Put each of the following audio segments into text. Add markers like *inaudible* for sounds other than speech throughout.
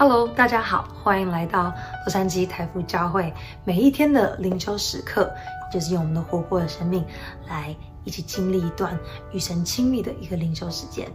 Hello，大家好，欢迎来到洛杉矶台福教会每一天的灵修时刻，就是用我们的活泼的生命来一起经历一段与神亲密的一个灵修时间。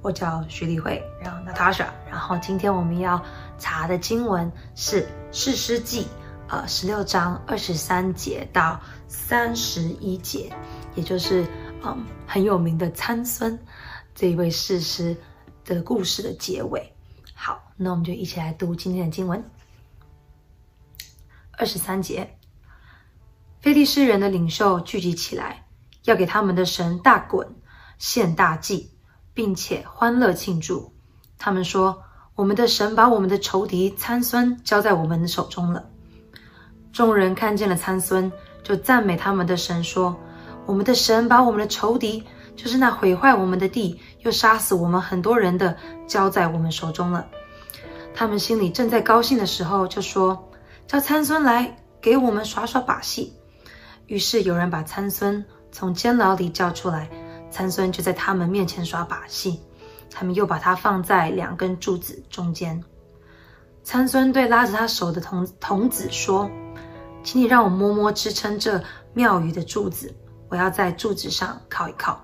我叫徐丽慧，然后 Natasha，然后今天我们要查的经文是《士师记》呃十六章二十三节到三十一节，也就是嗯很有名的参孙这一位士师的故事的结尾。好，那我们就一起来读今天的经文。二十三节，非利士人的领袖聚集起来，要给他们的神大衮献大祭，并且欢乐庆祝。他们说：“我们的神把我们的仇敌参孙交在我们的手中了。”众人看见了参孙，就赞美他们的神，说：“我们的神把我们的仇敌。”就是那毁坏我们的地，又杀死我们很多人的，交在我们手中了。他们心里正在高兴的时候，就说：“叫参孙来给我们耍耍把戏。”于是有人把参孙从监牢里叫出来，参孙就在他们面前耍把戏。他们又把他放在两根柱子中间。参孙对拉着他手的童童子说：“请你让我摸摸支撑这庙宇的柱子，我要在柱子上靠一靠。”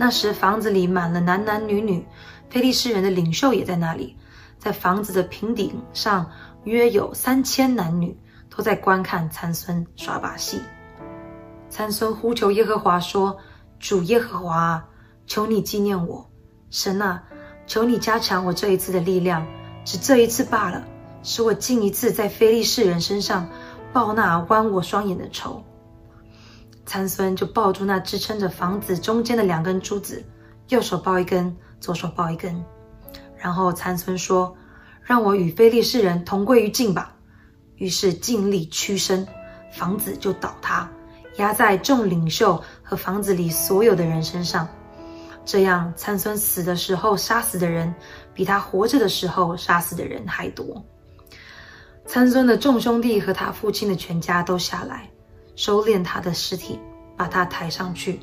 那时房子里满了男男女女，非利士人的领袖也在那里。在房子的平顶上，约有三千男女，都在观看参孙耍把戏。参孙呼求耶和华说：“主耶和华啊，求你纪念我，神啊，求你加强我这一次的力量，只这一次罢了，使我进一次在非利士人身上报那剜我双眼的仇。”参孙就抱住那支撑着房子中间的两根柱子，右手抱一根，左手抱一根。然后参孙说：“让我与非利士人同归于尽吧。”于是尽力屈身，房子就倒塌，压在众领袖和房子里所有的人身上。这样，参孙死的时候杀死的人，比他活着的时候杀死的人还多。参孙的众兄弟和他父亲的全家都下来。收敛他的尸体，把他抬上去，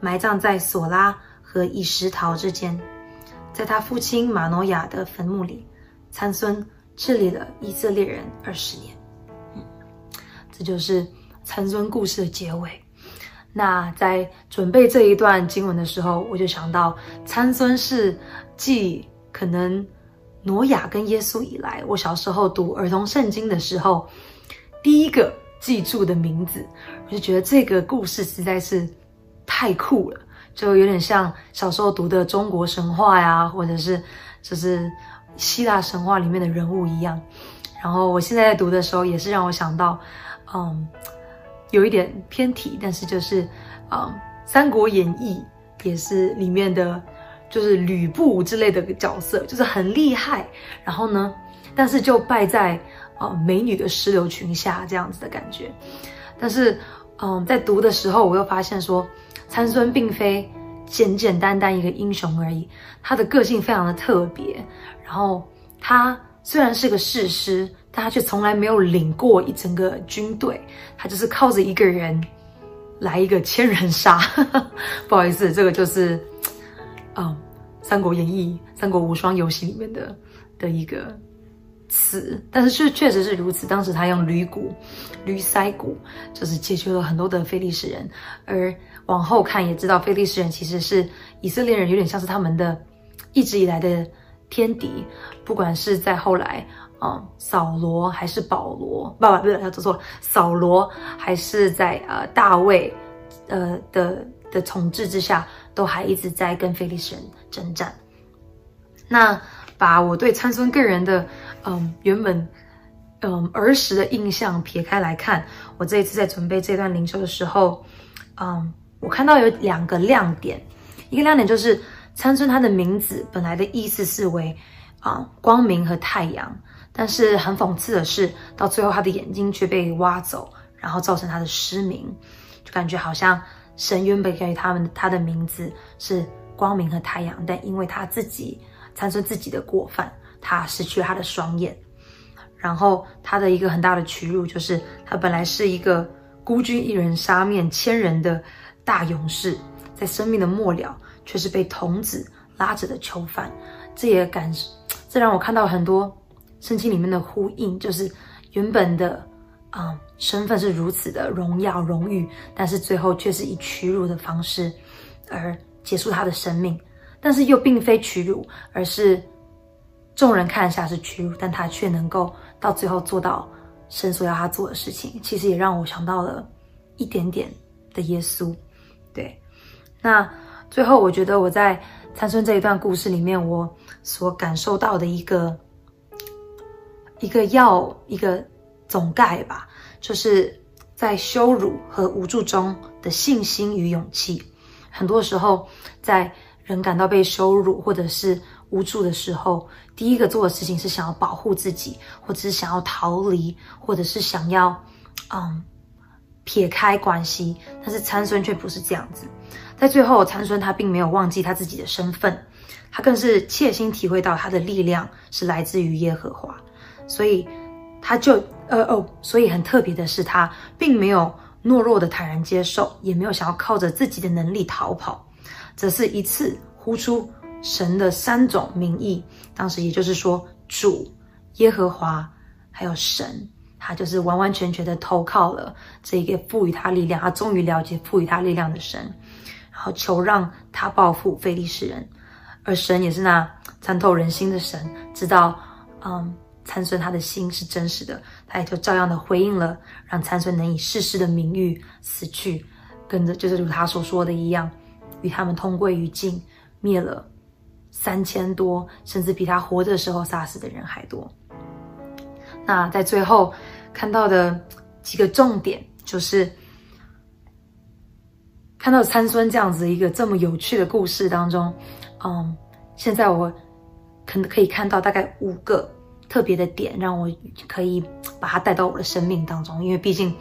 埋葬在索拉和以实陶之间，在他父亲玛诺亚的坟墓里。参孙治理了以色列人二十年。嗯，这就是参孙故事的结尾。那在准备这一段经文的时候，我就想到参孙是继可能挪亚跟耶稣以来，我小时候读儿童圣经的时候，第一个。记住的名字，我就觉得这个故事实在是太酷了，就有点像小时候读的中国神话呀，或者是就是希腊神话里面的人物一样。然后我现在在读的时候，也是让我想到，嗯，有一点偏题，但是就是嗯，《三国演义》也是里面的，就是吕布之类的角色，就是很厉害。然后呢，但是就败在。啊、美女的石榴裙下这样子的感觉，但是，嗯，在读的时候，我又发现说，参孙并非简简单单一个英雄而已，他的个性非常的特别。然后，他虽然是个士师，但他却从来没有领过一整个军队，他就是靠着一个人来一个千人杀。*laughs* 不好意思，这个就是，嗯，《三国演义》《三国无双》游戏里面的的一个。词，但是确确实是如此。当时他用驴骨、驴腮骨，就是解决了很多的非利士人。而往后看也知道，非利士人其实是以色列人，有点像是他们的一直以来的天敌。不管是在后来，嗯，扫罗还是保罗，不不不，他做错了，扫罗还是在呃大卫，呃的的统治之下，都还一直在跟非利士人征战。那。把我对参孙个人的，嗯，原本，嗯，儿时的印象撇开来看，我这一次在准备这段灵修的时候，嗯，我看到有两个亮点，一个亮点就是参孙他的名字本来的意思是为，啊，光明和太阳，但是很讽刺的是，到最后他的眼睛却被挖走，然后造成他的失明，就感觉好像神原本给予他们他的名字是光明和太阳，但因为他自己。参孙自己的过犯，他失去了他的双眼，然后他的一个很大的屈辱就是，他本来是一个孤军一人杀灭千人的大勇士，在生命的末了却是被童子拉着的囚犯，这也感，这让我看到很多圣经里面的呼应，就是原本的啊、身份是如此的荣耀荣誉，但是最后却是以屈辱的方式而结束他的生命。但是又并非屈辱，而是众人看下是屈辱，但他却能够到最后做到神所要他做的事情。其实也让我想到了一点点的耶稣。对，那最后我觉得我在参孙这一段故事里面，我所感受到的一个一个要一个总概吧，就是在羞辱和无助中的信心与勇气。很多时候在人感到被羞辱或者是无助的时候，第一个做的事情是想要保护自己，或者是想要逃离，或者是想要，嗯，撇开关系。但是参孙却不是这样子，在最后，参孙他并没有忘记他自己的身份，他更是切心体会到他的力量是来自于耶和华，所以他就，呃哦，所以很特别的是，他并没有懦弱的坦然接受，也没有想要靠着自己的能力逃跑。则是一次呼出 *laughs* 神的三种名义，当时也就是说，主、耶和华还有神，他就是完完全全的投靠了这一个赋予他力量，他终于了解赋予他力量的神，然后求让他报复非利士人，而神也是那参透人心的神，知道，嗯，参孙他的心是真实的，他也就照样的回应了，让参孙能以士师的名誉死去，跟着就是如他所说的一样。与他们同归于尽，灭了三千多，甚至比他活着的时候杀死的人还多。那在最后看到的几个重点，就是看到参孙这样子一个这么有趣的故事当中，嗯，现在我可能可以看到大概五个特别的点，让我可以把它带到我的生命当中，因为毕竟，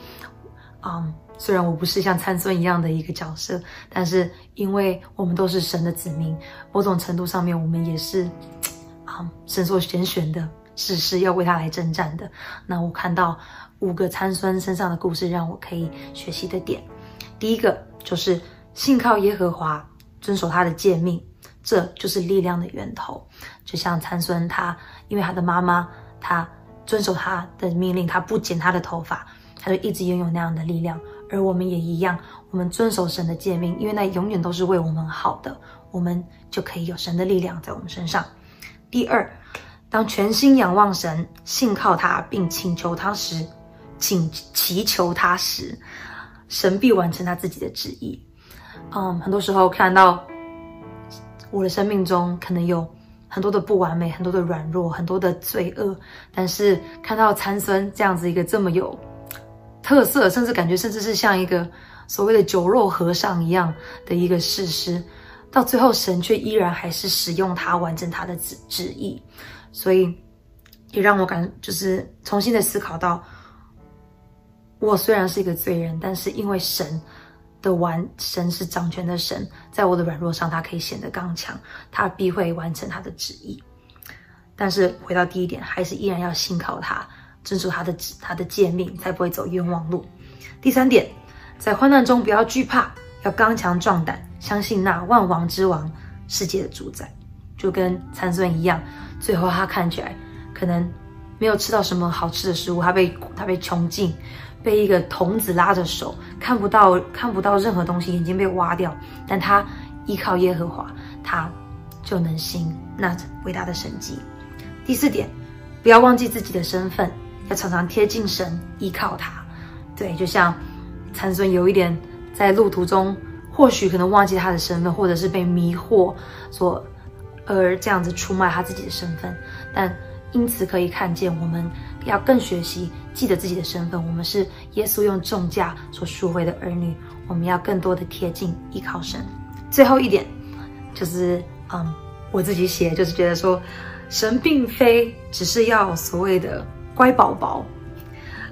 嗯。虽然我不是像参孙一样的一个角色，但是因为我们都是神的子民，某种程度上面我们也是 *tsk* 啊神所拣选的士师，要为他来征战的。那我看到五个参孙身上的故事，让我可以学习的点。第一个就是信靠耶和华，遵守他的诫命，这就是力量的源头。就像参孙他，因为他的妈妈，他遵守他的命令，他不剪他的头发，他就一直拥有那样的力量。而我们也一样，我们遵守神的诫命，因为那永远都是为我们好的，我们就可以有神的力量在我们身上。第二，当全心仰望神、信靠他，并请求他时，请祈求他时，神必完成他自己的旨意。嗯，很多时候看到我的生命中可能有很多的不完美、很多的软弱、很多的罪恶，但是看到参孙这样子一个这么有。特色，甚至感觉，甚至是像一个所谓的酒肉和尚一样的一个事实，到最后神却依然还是使用他完成他的旨旨意，所以也让我感就是重新的思考到，我虽然是一个罪人，但是因为神的完，神是掌权的神，在我的软弱上，他可以显得刚强，他必会完成他的旨意。但是回到第一点，还是依然要信靠他。遵守他的旨，他的诫命，才不会走冤枉路。第三点，在患难中不要惧怕，要刚强壮胆，相信那万王之王，世界的主宰。就跟参孙一样，最后他看起来可能没有吃到什么好吃的食物，他被他被穷尽，被一个童子拉着手，看不到看不到任何东西，眼睛被挖掉，但他依靠耶和华，他就能行那伟大的神迹。第四点，不要忘记自己的身份。要常常贴近神，依靠他。对，就像参孙有一点在路途中，或许可能忘记他的身份，或者是被迷惑所而这样子出卖他自己的身份。但因此可以看见，我们要更学习记得自己的身份。我们是耶稣用重价所赎回的儿女，我们要更多的贴近依靠神。最后一点就是，嗯，我自己写就是觉得说，神并非只是要所谓的。乖宝宝，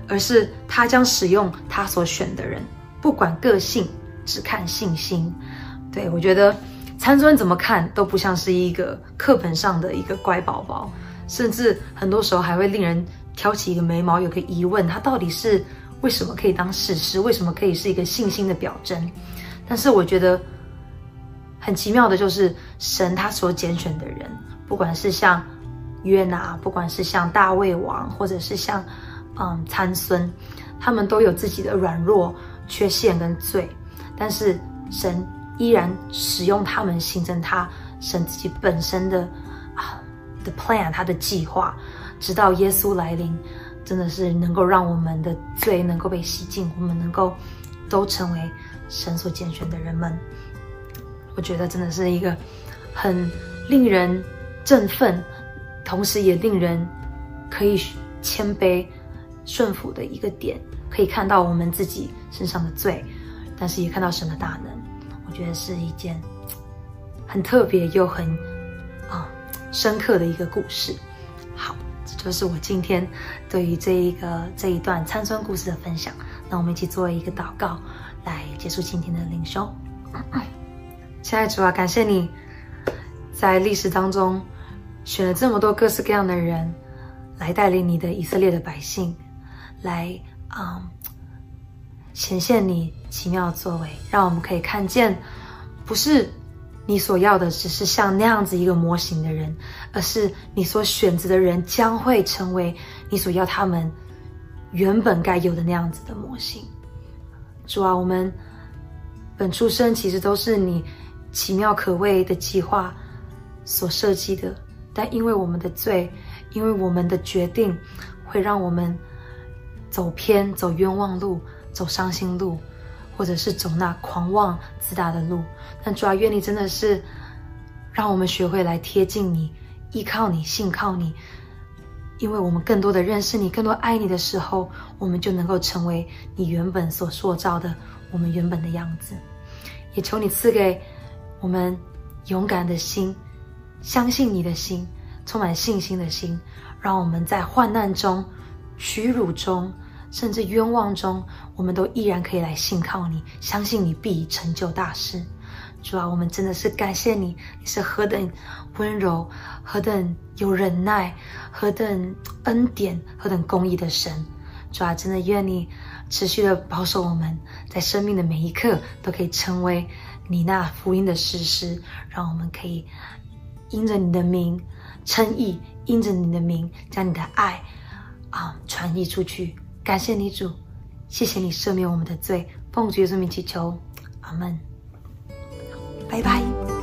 而是他将使用他所选的人，不管个性，只看信心。对，我觉得参孙怎么看都不像是一个课本上的一个乖宝宝，甚至很多时候还会令人挑起一个眉毛，有个疑问：他到底是为什么可以当士师？为什么可以是一个信心的表征？但是我觉得很奇妙的就是神他所拣选的人，不管是像约拿，不管是像大卫王，或者是像嗯参孙，他们都有自己的软弱、缺陷跟罪，但是神依然使用他们，形成他神自己本身的啊的 plan，他的计划，直到耶稣来临，真的是能够让我们的罪能够被洗净，我们能够都成为神所拣选的人们。我觉得真的是一个很令人振奋，同时也令人可以谦卑顺服的一个点。可以看到我们自己身上的罪，但是也看到神的大能。我觉得是一件很特别又很啊、深刻的一个故事。好，这就是我今天对于这一个这一段参孙故事的分享。那我们一起做一个祷告，来结束今天的灵修。亲爱的主啊，感谢你在历史当中选了这么多各式各样的人来带领你的以色列的百姓，来啊、嗯、显现你奇妙的作为，让我们可以看见，不是你所要的只是像那样子一个模型的人，而是你所选择的人将会成为你所要他们原本该有的那样子的模型。主啊，我们本出生其实都是你。奇妙可畏的计划所设计的，但因为我们的罪，因为我们的决定，会让我们走偏、走冤枉路、走伤心路，或者是走那狂妄自大的路。但主啊，愿你真的是让我们学会来贴近你、依靠你、信靠你，因为我们更多的认识你、更多爱你的时候，我们就能够成为你原本所塑造的我们原本的样子。也求你赐给。我们勇敢的心，相信你的心，充满信心的心，让我们在患难中、屈辱中，甚至冤枉中，我们都依然可以来信靠你，相信你必成就大事。主啊，我们真的是感谢你，你是何等温柔、何等有忍耐、何等恩典、何等公义的神。主啊，真的愿你持续的保守我们，在生命的每一刻都可以成为。你那福音的实施，让我们可以因着你的名称义，因着你的名将你的爱啊传递出去。感谢你主，谢谢你赦免我们的罪，奉主耶稣名祈求，阿门。拜拜。